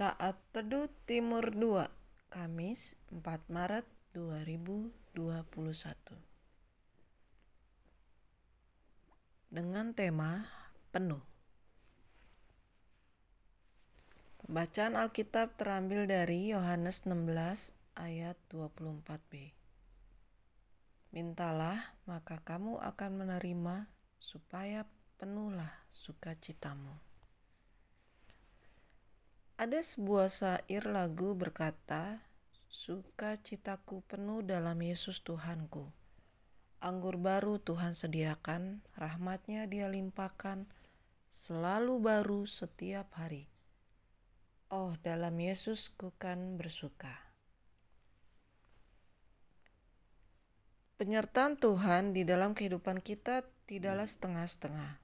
Saat Teduh Timur 2, Kamis 4 Maret 2021. Dengan tema penuh. Pembacaan Alkitab terambil dari Yohanes 16 ayat 24b. Mintalah, maka kamu akan menerima supaya penuhlah sukacitamu. Ada sebuah syair lagu berkata, Sukacitaku penuh dalam Yesus Tuhanku. Anggur baru Tuhan sediakan, rahmatnya dia limpahkan, selalu baru setiap hari. Oh, dalam Yesus ku kan bersuka. Penyertaan Tuhan di dalam kehidupan kita tidaklah setengah-setengah,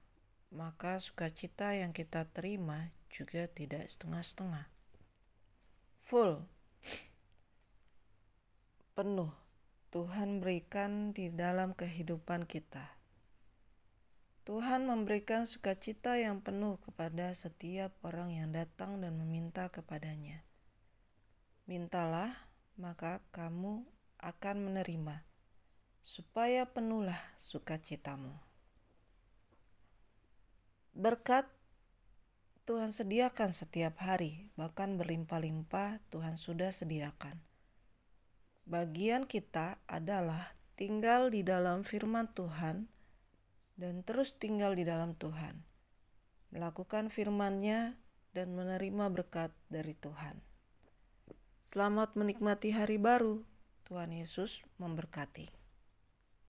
maka sukacita yang kita terima juga tidak setengah-setengah. Full. Penuh. Tuhan berikan di dalam kehidupan kita. Tuhan memberikan sukacita yang penuh kepada setiap orang yang datang dan meminta kepadanya. Mintalah, maka kamu akan menerima, supaya penuhlah sukacitamu. Berkat Tuhan sediakan setiap hari, bahkan berlimpah-limpah Tuhan sudah sediakan. Bagian kita adalah tinggal di dalam firman Tuhan dan terus tinggal di dalam Tuhan. Melakukan firman-Nya dan menerima berkat dari Tuhan. Selamat menikmati hari baru. Tuhan Yesus memberkati.